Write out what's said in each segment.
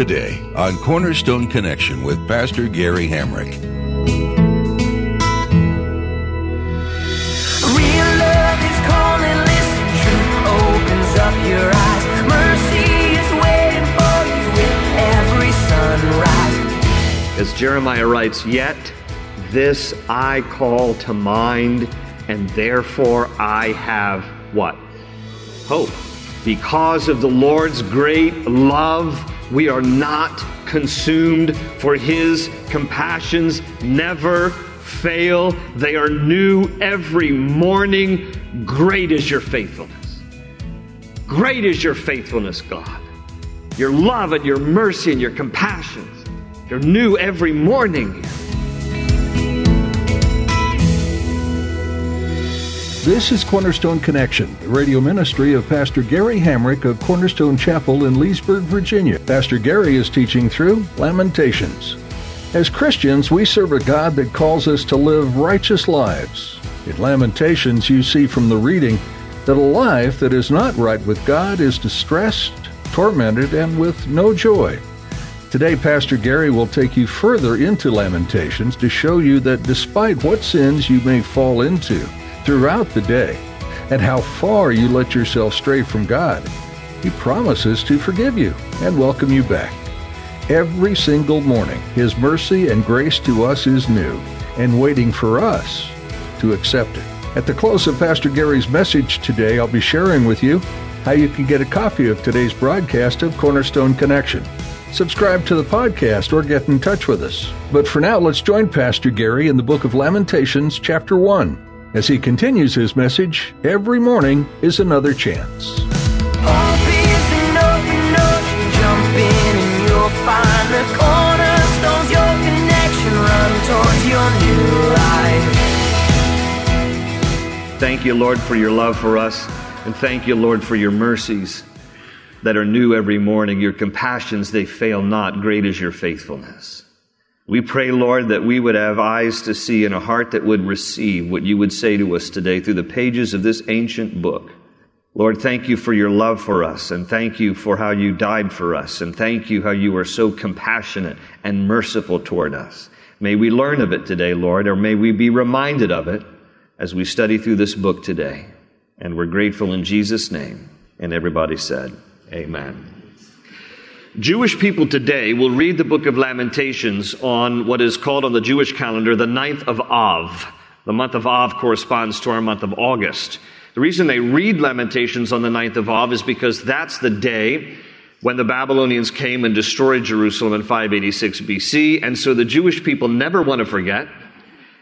Today on Cornerstone Connection with Pastor Gary Hamrick. Real love is calling, listen, truth opens up your eyes. Mercy is waiting for you with every sunrise. As Jeremiah writes, Yet this I call to mind, and therefore I have what? Hope. Because of the Lord's great love, we are not consumed, for his compassions never fail. They are new every morning. Great is your faithfulness. Great is your faithfulness, God. Your love and your mercy and your compassions. They're new every morning. This is Cornerstone Connection, the radio ministry of Pastor Gary Hamrick of Cornerstone Chapel in Leesburg, Virginia. Pastor Gary is teaching through Lamentations. As Christians, we serve a God that calls us to live righteous lives. In Lamentations, you see from the reading that a life that is not right with God is distressed, tormented, and with no joy. Today, Pastor Gary will take you further into Lamentations to show you that despite what sins you may fall into, throughout the day and how far you let yourself stray from God, He promises to forgive you and welcome you back. Every single morning, His mercy and grace to us is new and waiting for us to accept it. At the close of Pastor Gary's message today, I'll be sharing with you how you can get a copy of today's broadcast of Cornerstone Connection. Subscribe to the podcast or get in touch with us. But for now, let's join Pastor Gary in the book of Lamentations, chapter 1 as he continues his message, every morning is another chance. Hope is an open jump in and you'll find the cornerstones, your connection, run towards your new life. Thank you, Lord, for your love for us. And thank you, Lord, for your mercies that are new every morning. Your compassions, they fail not. Great is your faithfulness. We pray, Lord, that we would have eyes to see and a heart that would receive what you would say to us today through the pages of this ancient book. Lord, thank you for your love for us, and thank you for how you died for us, and thank you how you are so compassionate and merciful toward us. May we learn of it today, Lord, or may we be reminded of it as we study through this book today. And we're grateful in Jesus' name. And everybody said, Amen. Jewish people today will read the book of Lamentations on what is called on the Jewish calendar the ninth of Av. The month of Av corresponds to our month of August. The reason they read Lamentations on the ninth of Av is because that's the day when the Babylonians came and destroyed Jerusalem in 586 BC, and so the Jewish people never want to forget.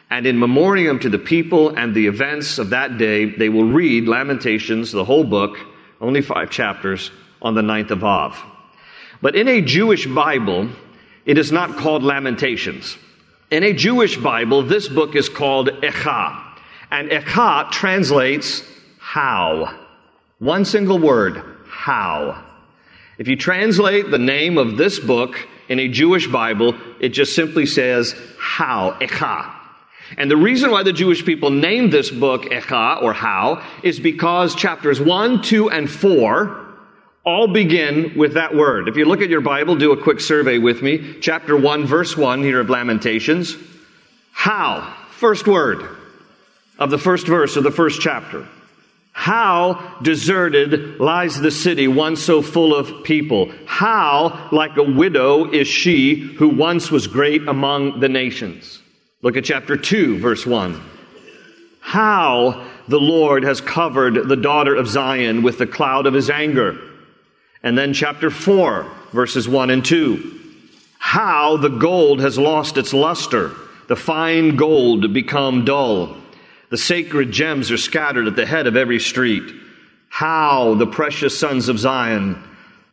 And in memoriam to the people and the events of that day, they will read Lamentations, the whole book, only five chapters, on the ninth of Av. But in a Jewish Bible, it is not called Lamentations. In a Jewish Bible, this book is called Echa. And Echa translates how. One single word, how. If you translate the name of this book in a Jewish Bible, it just simply says how, Echa. And the reason why the Jewish people named this book Echa, or how, is because chapters 1, 2, and 4 all begin with that word. If you look at your Bible, do a quick survey with me. Chapter 1, verse 1 here of Lamentations. How? First word of the first verse of the first chapter. How deserted lies the city once so full of people. How like a widow is she who once was great among the nations. Look at chapter 2, verse 1. How the Lord has covered the daughter of Zion with the cloud of his anger. And then chapter 4, verses 1 and 2. How the gold has lost its luster, the fine gold become dull. The sacred gems are scattered at the head of every street. How the precious sons of Zion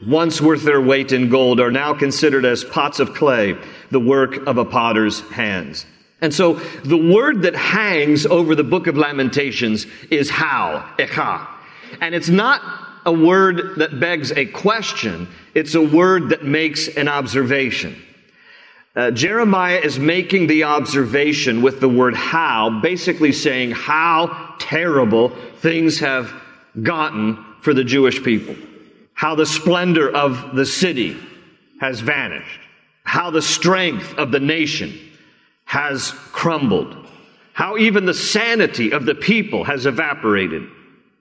once worth their weight in gold, are now considered as pots of clay, the work of a potter's hands. And so the word that hangs over the book of Lamentations is how, echa. And it's not a word that begs a question, it's a word that makes an observation. Uh, Jeremiah is making the observation with the word how, basically saying how terrible things have gotten for the Jewish people. How the splendor of the city has vanished. How the strength of the nation has crumbled. How even the sanity of the people has evaporated.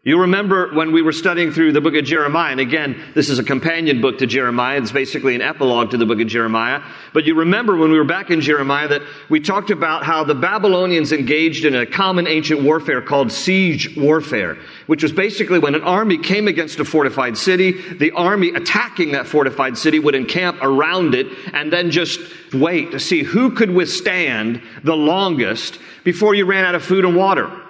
You remember when we were studying through the book of Jeremiah, and again, this is a companion book to Jeremiah. It's basically an epilogue to the book of Jeremiah. But you remember when we were back in Jeremiah that we talked about how the Babylonians engaged in a common ancient warfare called siege warfare, which was basically when an army came against a fortified city, the army attacking that fortified city would encamp around it and then just wait to see who could withstand the longest before you ran out of food and water.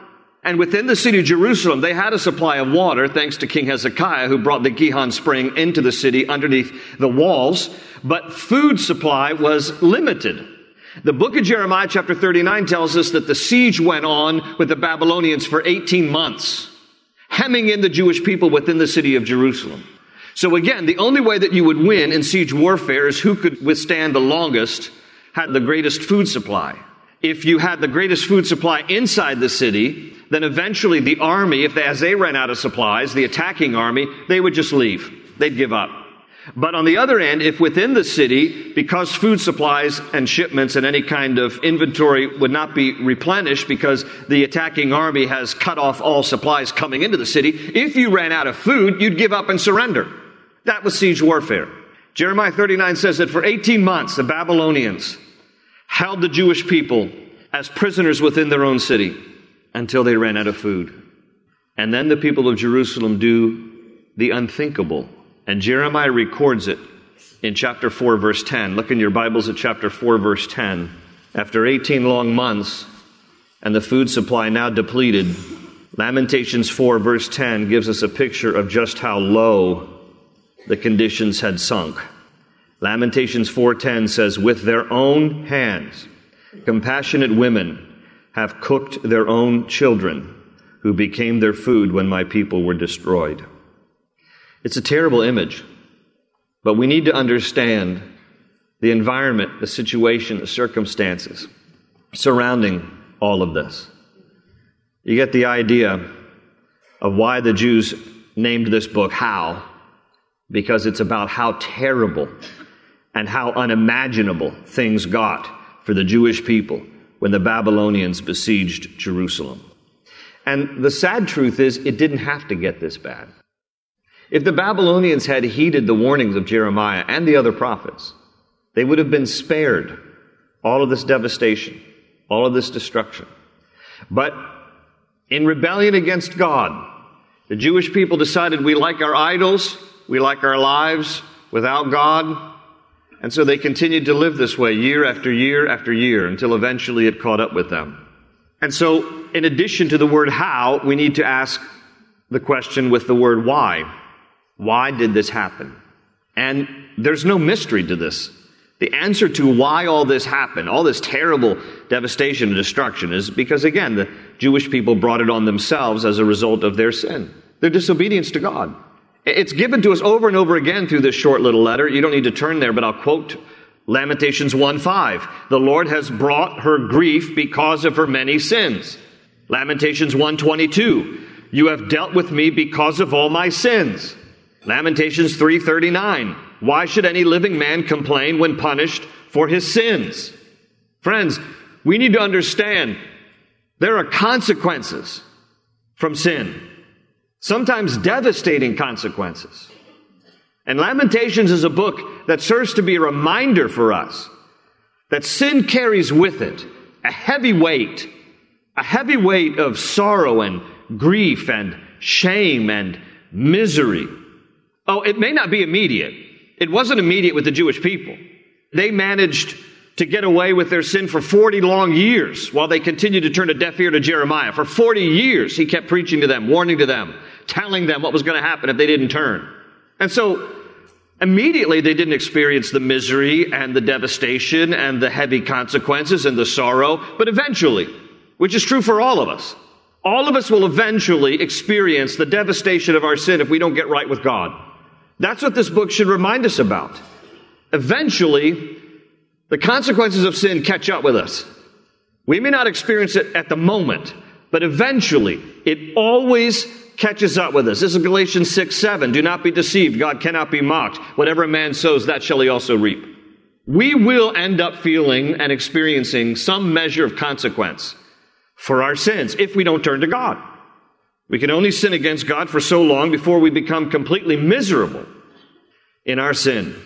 And within the city of Jerusalem, they had a supply of water thanks to King Hezekiah, who brought the Gihon spring into the city underneath the walls. But food supply was limited. The book of Jeremiah, chapter 39, tells us that the siege went on with the Babylonians for 18 months, hemming in the Jewish people within the city of Jerusalem. So again, the only way that you would win in siege warfare is who could withstand the longest, had the greatest food supply. If you had the greatest food supply inside the city, then eventually the army, if they, as they ran out of supplies, the attacking army, they would just leave. They'd give up. But on the other end, if within the city, because food supplies and shipments and any kind of inventory would not be replenished because the attacking army has cut off all supplies coming into the city, if you ran out of food, you'd give up and surrender. That was siege warfare. Jeremiah 39 says that for 18 months, the Babylonians held the Jewish people as prisoners within their own city until they ran out of food. And then the people of Jerusalem do the unthinkable. And Jeremiah records it in chapter 4, verse 10. Look in your Bibles at chapter 4, verse 10. After 18 long months and the food supply now depleted, Lamentations 4, verse 10 gives us a picture of just how low the conditions had sunk. Lamentations 4:10 says with their own hands compassionate women have cooked their own children, who became their food when my people were destroyed. It's a terrible image, but we need to understand the environment, the situation, the circumstances surrounding all of this. You get the idea of why the Jews named this book How, because it's about how terrible and how unimaginable things got for the Jewish people when the Babylonians besieged Jerusalem. And the sad truth is, it didn't have to get this bad. If the Babylonians had heeded the warnings of Jeremiah and the other prophets, they would have been spared all of this devastation, all of this destruction. But in rebellion against God, the Jewish people decided we like our idols, we like our lives without God, and so they continued to live this way year after year after year until eventually it caught up with them. And so, in addition to the word how, we need to ask the question with the word why. Why did this happen? And there's no mystery to this. The answer to why all this happened, all this terrible devastation and destruction, is because, again, the Jewish people brought it on themselves as a result of their sin, their disobedience to God. It's given to us over and over again through this short little letter. You don't need to turn there, but I'll quote Lamentations 1:5. The Lord has brought her grief because of her many sins. Lamentations 1:22. You have dealt with me because of all my sins. Lamentations 3:39. Why should any living man complain when punished for his sins? Friends, we need to understand there are consequences from sin sometimes devastating consequences. And Lamentations is a book that serves to be a reminder for us that sin carries with it a heavy weight, a heavy weight of sorrow and grief and shame and misery. Oh, it may not be immediate. It wasn't immediate with the Jewish people. They managed to get away with their sin for 40 long years while they continued to turn a deaf ear to Jeremiah. For 40 years, he kept preaching to them, warning to them telling them what was going to happen if they didn't turn. And so Immediately, they didn't experience the misery and the devastation and the heavy consequences and the sorrow, but eventually, which is true for all of us, all of us will eventually experience the devastation of our sin if we don't get right with God. That's what this book should remind us about. Eventually, the consequences of sin catch up with us. We may not experience it at the moment, but eventually, it always catches up with us. This is Galatians 6 7. Do not be deceived. God cannot be mocked. Whatever a man sows, that shall he also reap. We will end up feeling and experiencing some measure of consequence for our sins if we don't turn to God. We can only sin against God for so long before we become completely miserable in our sin.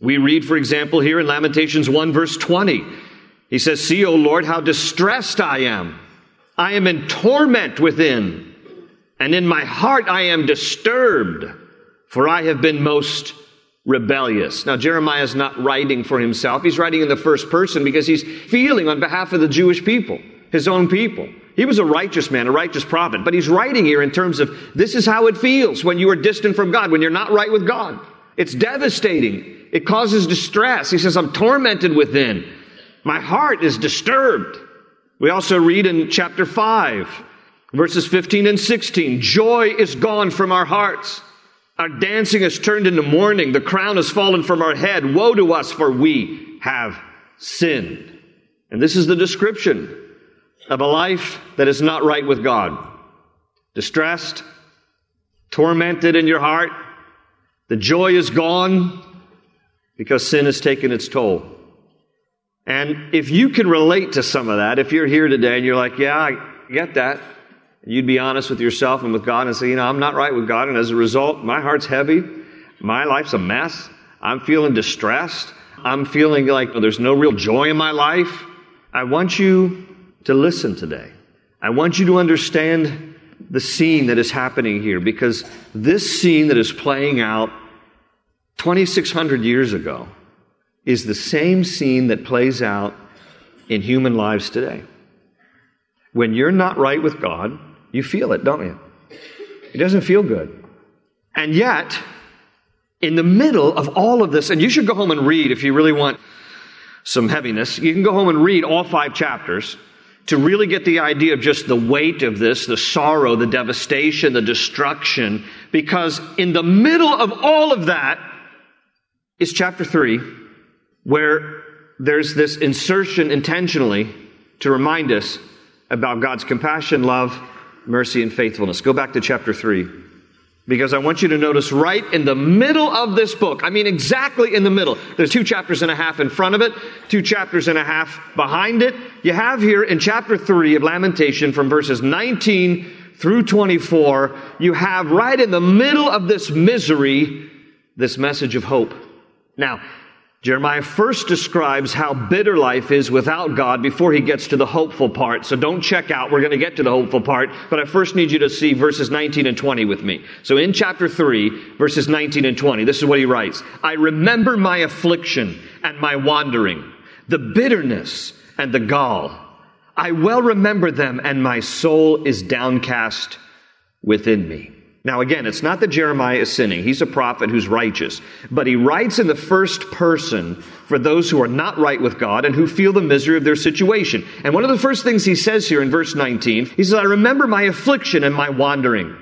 We read, for example, here in Lamentations 1 verse 20. He says, See, O Lord, how distressed I am. I am in torment within and in my heart I am disturbed, for I have been most rebellious. Now, Jeremiah is not writing for himself. He's writing in the first person because he's feeling on behalf of the Jewish people, his own people. He was a righteous man, a righteous prophet, but he's writing here in terms of this is how it feels when you are distant from God, when you're not right with God. It's devastating. It causes distress. He says, I'm tormented within. My heart is disturbed. We also read in chapter 5 Verses 15 and 16 Joy is gone from our hearts. Our dancing has turned into mourning. The crown has fallen from our head. Woe to us, for we have sinned. And this is the description of a life that is not right with God. Distressed, tormented in your heart. The joy is gone because sin has taken its toll. And if you can relate to some of that, if you're here today and you're like, yeah, I get that. You'd be honest with yourself and with God and say, you know, I'm not right with God, and as a result, my heart's heavy. My life's a mess. I'm feeling distressed. I'm feeling like there's no real joy in my life. I want you to listen today. I want you to understand the scene that is happening here because this scene that is playing out 2,600 years ago is the same scene that plays out in human lives today. When you're not right with God, you feel it, don't you? It doesn't feel good. And yet, in the middle of all of this, and you should go home and read if you really want some heaviness, you can go home and read all five chapters to really get the idea of just the weight of this, the sorrow, the devastation, the destruction, because in the middle of all of that is chapter 3, where there's this insertion intentionally to remind us about God's compassion, love, mercy, and faithfulness. Go back to chapter 3. Because I want you to notice right in the middle of this book, I mean exactly in the middle, there's two chapters and a half in front of it, two chapters and a half behind it. You have here in chapter 3 of Lamentation from verses 19 through 24, you have right in the middle of this misery, this message of hope. Now, Jeremiah first describes how bitter life is without God before he gets to the hopeful part. So don't check out. We're going to get to the hopeful part, but I first need you to see verses 19 and 20 with me. So in chapter 3, verses 19 and 20, this is what he writes. I remember my affliction and my wandering, the bitterness and the gall. I well remember them and my soul is downcast within me. Now, again, it's not that Jeremiah is sinning. He's a prophet who's righteous. But he writes in the first person for those who are not right with God and who feel the misery of their situation. And one of the first things he says here in verse 19, he says, I remember my affliction and my wandering.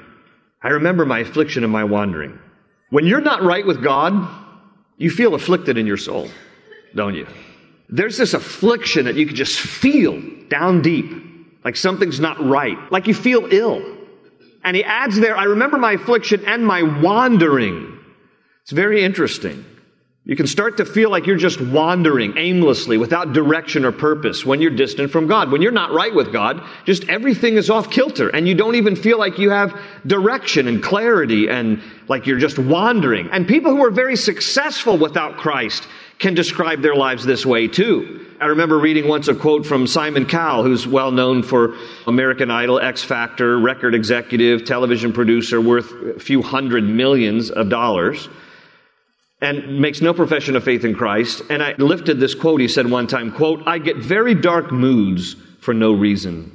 I remember my affliction and my wandering. When you're not right with God, you feel afflicted in your soul, don't you? There's this affliction that you can just feel down deep, like something's not right, like you feel ill. And he adds there, I remember my affliction and my wandering. It's very interesting. You can start to feel like you're just wandering aimlessly without direction or purpose when you're distant from God. When you're not right with God, just everything is off kilter and you don't even feel like you have direction and clarity and like you're just wandering. And people who are very successful without Christ can describe their lives this way too. I remember reading once a quote from Simon Cowell, who's well known for American Idol, X Factor, record executive, television producer worth a few hundred millions of dollars, and makes no profession of faith in Christ. And I lifted this quote. He said one time, quote, I get very dark moods for no reason.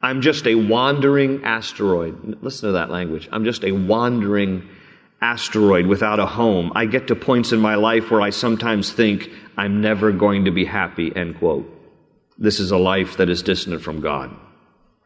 I'm just a wandering asteroid. Listen to that language. I'm just a wandering asteroid without a home. I get to points in my life where I sometimes think I'm never going to be happy, end quote. This is a life that is distant from God.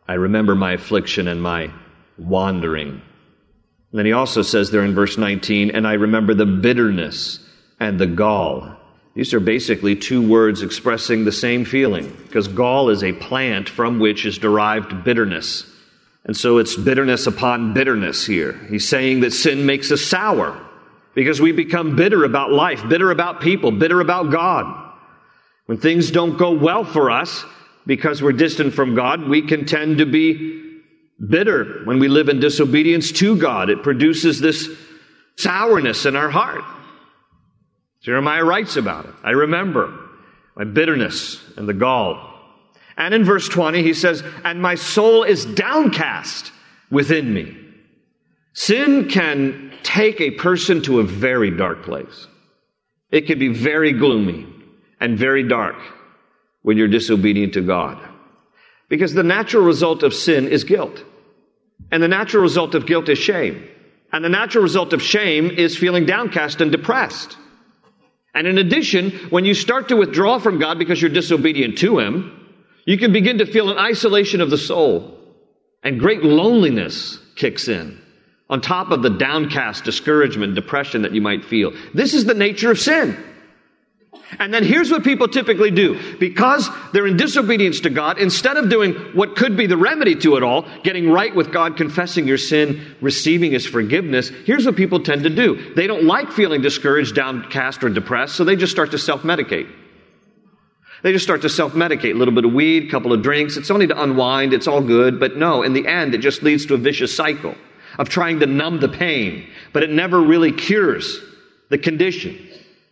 I remember my affliction and my wandering. And then he also says there in verse 19, and I remember the bitterness and the gall. These are basically two words expressing the same feeling, because gall is a plant from which is derived bitterness. And so it's bitterness upon bitterness here. He's saying that sin makes us sour because we become bitter about life, bitter about people, bitter about God. When things don't go well for us because we're distant from God, we can tend to be bitter when we live in disobedience to God. It produces this sourness in our heart. Jeremiah writes about it. I remember my bitterness and the gall. And in verse 20, he says, And my soul is downcast within me. Sin can take a person to a very dark place. It can be very gloomy and very dark when you're disobedient to God. Because the natural result of sin is guilt. And the natural result of guilt is shame. And the natural result of shame is feeling downcast and depressed. And in addition, when you start to withdraw from God because you're disobedient to Him, you can begin to feel an isolation of the soul, and great loneliness kicks in on top of the downcast discouragement, depression that you might feel. This is the nature of sin. And then here's what people typically do. Because they're in disobedience to God, instead of doing what could be the remedy to it all, getting right with God, confessing your sin, receiving His forgiveness, here's what people tend to do. They don't like feeling discouraged, downcast, or depressed, so they just start to self medicate. They just start to self medicate. A little bit of weed, a couple of drinks. It's only to unwind. It's all good. But no, in the end, it just leads to a vicious cycle of trying to numb the pain. But it never really cures the condition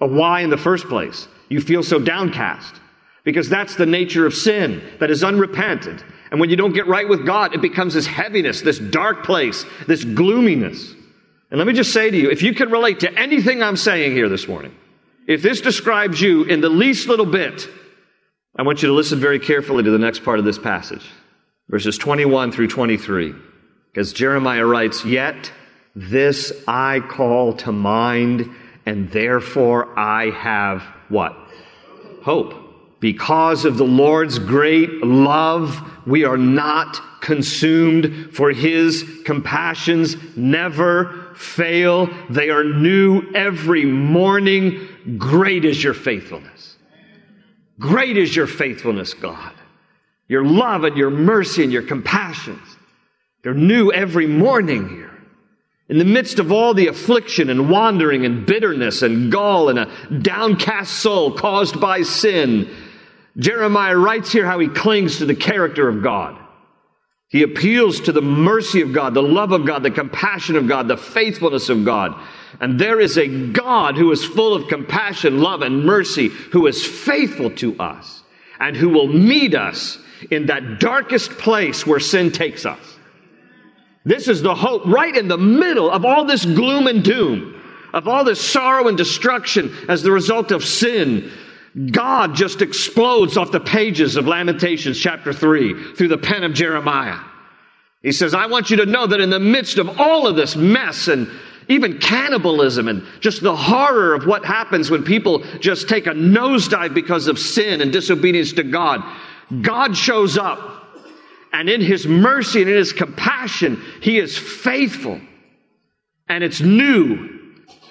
of why, in the first place, you feel so downcast. Because that's the nature of sin that is unrepentant. And when you don't get right with God, it becomes this heaviness, this dark place, this gloominess. And let me just say to you, if you can relate to anything I'm saying here this morning, if this describes you in the least little bit, I want you to listen very carefully to the next part of this passage, verses 21 through 23. Because Jeremiah writes, Yet this I call to mind, and therefore I have what? Hope. Because of the Lord's great love, we are not consumed, for his compassions never fail. They are new every morning. Great is your faithfulness. Great is your faithfulness, God. Your love and your mercy and your compassions. They're new every morning here. In the midst of all the affliction and wandering and bitterness and gall and a downcast soul caused by sin, Jeremiah writes here how he clings to the character of God. He appeals to the mercy of God, the love of God, the compassion of God, the faithfulness of God. And there is a God who is full of compassion, love, and mercy, who is faithful to us, and who will meet us in that darkest place where sin takes us. This is the hope right in the middle of all this gloom and doom, of all this sorrow and destruction as the result of sin. God just explodes off the pages of Lamentations chapter 3 through the pen of Jeremiah. He says, I want you to know that in the midst of all of this mess and even cannibalism and just the horror of what happens when people just take a nosedive because of sin and disobedience to God. God shows up. And in His mercy and in His compassion, He is faithful. And it's new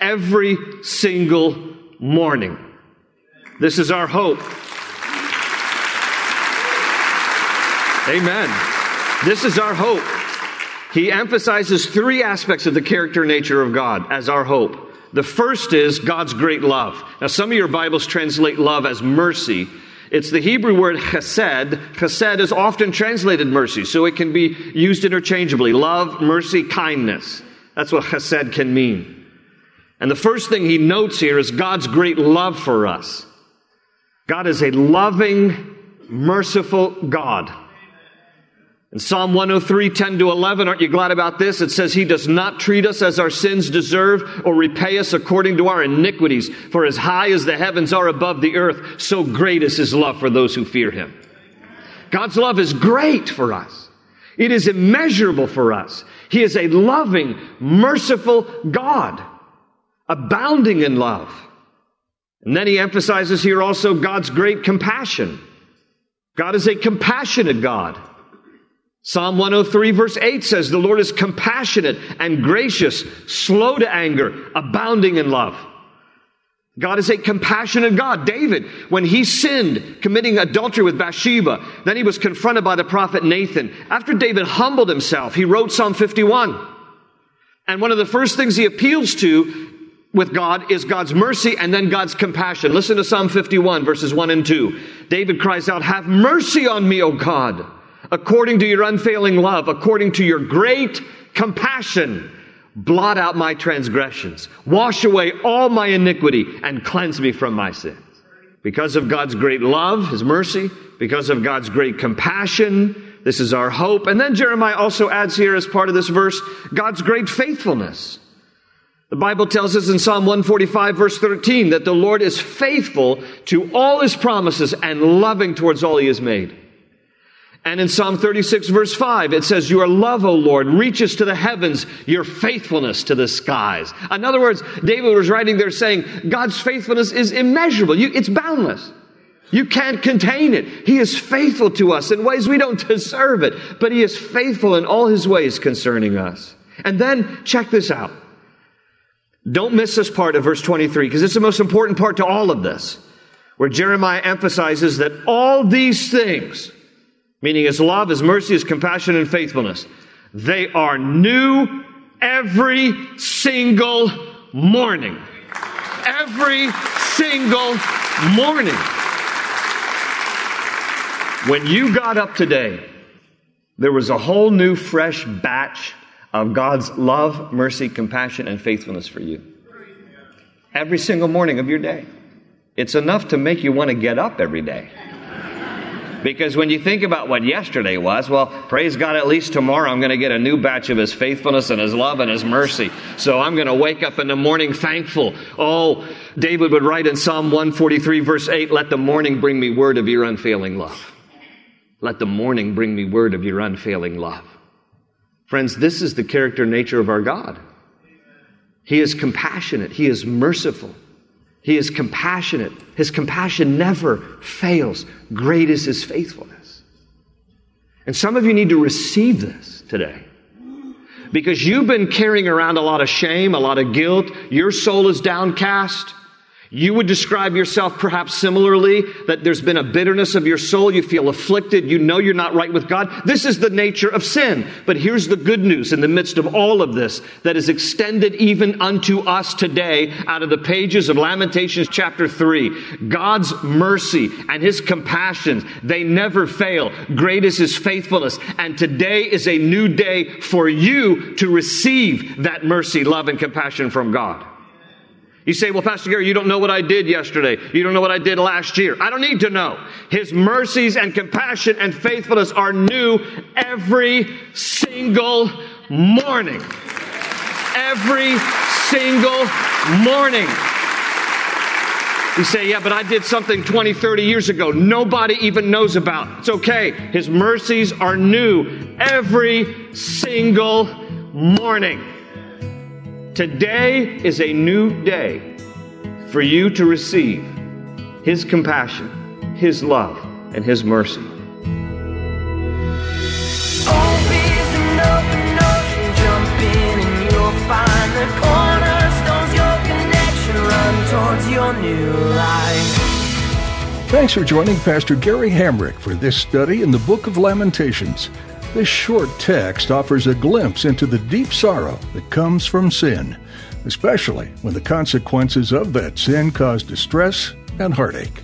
every single morning. This is our hope. Amen. This is our hope. He emphasizes three aspects of the character nature of God as our hope. The first is God's great love. Now, some of your Bibles translate love as mercy. It's the Hebrew word chesed. Chesed is often translated mercy, so it can be used interchangeably. Love, mercy, kindness. That's what chesed can mean. And the first thing he notes here is God's great love for us. God is a loving, merciful God. In Psalm 103, 10 to 11, aren't you glad about this? It says, He does not treat us as our sins deserve or repay us according to our iniquities. For as high as the heavens are above the earth, so great is His love for those who fear Him. God's love is great for us. It is immeasurable for us. He is a loving, merciful God, abounding in love. And then he emphasizes here also God's great compassion. God is a compassionate God. Psalm 103 verse 8 says, The Lord is compassionate and gracious, slow to anger, abounding in love. God is a compassionate God. David, when he sinned, committing adultery with Bathsheba, then he was confronted by the prophet Nathan. After David humbled himself, he wrote Psalm 51. And one of the first things he appeals to with God is God's mercy and then God's compassion. Listen to Psalm 51 verses 1 and 2. David cries out, Have mercy on me, O God, according to your unfailing love, according to your great compassion. Blot out my transgressions, wash away all my iniquity, and cleanse me from my sins. Because of God's great love, His mercy, because of God's great compassion, this is our hope. And then Jeremiah also adds here as part of this verse, God's great faithfulness. The Bible tells us in Psalm 145 verse 13 that the Lord is faithful to all his promises and loving towards all he has made. And in Psalm 36 verse 5, it says, Your love, O Lord, reaches to the heavens, your faithfulness to the skies. In other words, David was writing there saying, God's faithfulness is immeasurable. You, it's boundless. You can't contain it. He is faithful to us in ways we don't deserve it, but He is faithful in all His ways concerning us. And then check this out. Don't miss this part of verse 23 because it's the most important part to all of this, where Jeremiah emphasizes that all these things, meaning his love, his mercy, his compassion, and faithfulness, they are new every single morning. Every single morning. When you got up today, there was a whole new, fresh batch of God's love, mercy, compassion, and faithfulness for you. Every single morning of your day. It's enough to make you want to get up every day. Because when you think about what yesterday was, well, praise God, at least tomorrow I'm going to get a new batch of His faithfulness and His love and His mercy. So I'm going to wake up in the morning thankful. Oh, David would write in Psalm 143, verse 8, let the morning bring me word of your unfailing love. Let the morning bring me word of your unfailing love. Friends, this is the character nature of our God. He is compassionate. He is merciful. He is compassionate. His compassion never fails. Great is His faithfulness. And some of you need to receive this today. Because you've been carrying around a lot of shame, a lot of guilt. Your soul is downcast. You would describe yourself perhaps similarly, that there's been a bitterness of your soul. You feel afflicted. You know you're not right with God. This is the nature of sin. But here's the good news in the midst of all of this that is extended even unto us today out of the pages of Lamentations chapter 3. God's mercy and His compassion, they never fail. Great is His faithfulness. And today is a new day for you to receive that mercy, love, and compassion from God. You say, well, Pastor Gary, you don't know what I did yesterday. You don't know what I did last year. I don't need to know. His mercies and compassion and faithfulness are new every single morning. Every single morning. You say, yeah, but I did something 20, 30 years ago nobody even knows about. It's okay. His mercies are new every single morning. Today is a new day for you to receive His compassion, His love, and His mercy. Thanks for joining Pastor Gary Hamrick for this study in the book of Lamentations. This short text offers a glimpse into the deep sorrow that comes from sin, especially when the consequences of that sin cause distress and heartache.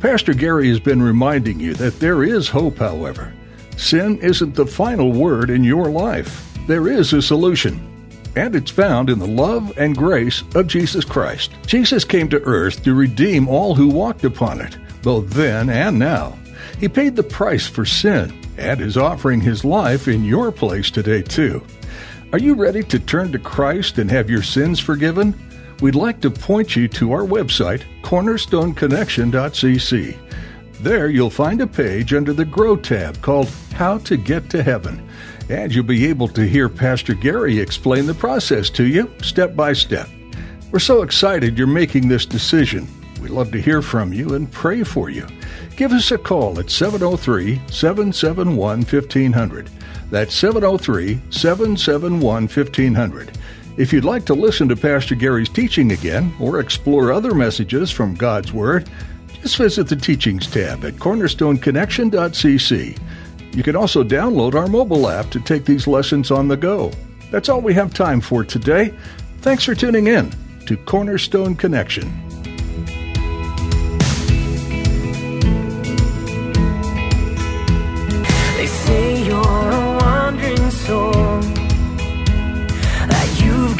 Pastor Gary has been reminding you that there is hope, however. Sin isn't the final word in your life. There is a solution, and it's found in the love and grace of Jesus Christ. Jesus came to earth to redeem all who walked upon it, both then and now. He paid the price for sin and is offering his life in your place today, too. Are you ready to turn to Christ and have your sins forgiven? We'd like to point you to our website, cornerstoneconnection.cc. There you'll find a page under the Grow tab called How to Get to Heaven. And you'll be able to hear Pastor Gary explain the process to you step by step. We're so excited you're making this decision. We'd love to hear from you and pray for you. Give us a call at 703 771 1500. That's 703 771 1500. If you'd like to listen to Pastor Gary's teaching again or explore other messages from God's Word, just visit the Teachings tab at cornerstoneconnection.cc. You can also download our mobile app to take these lessons on the go. That's all we have time for today. Thanks for tuning in to Cornerstone Connection.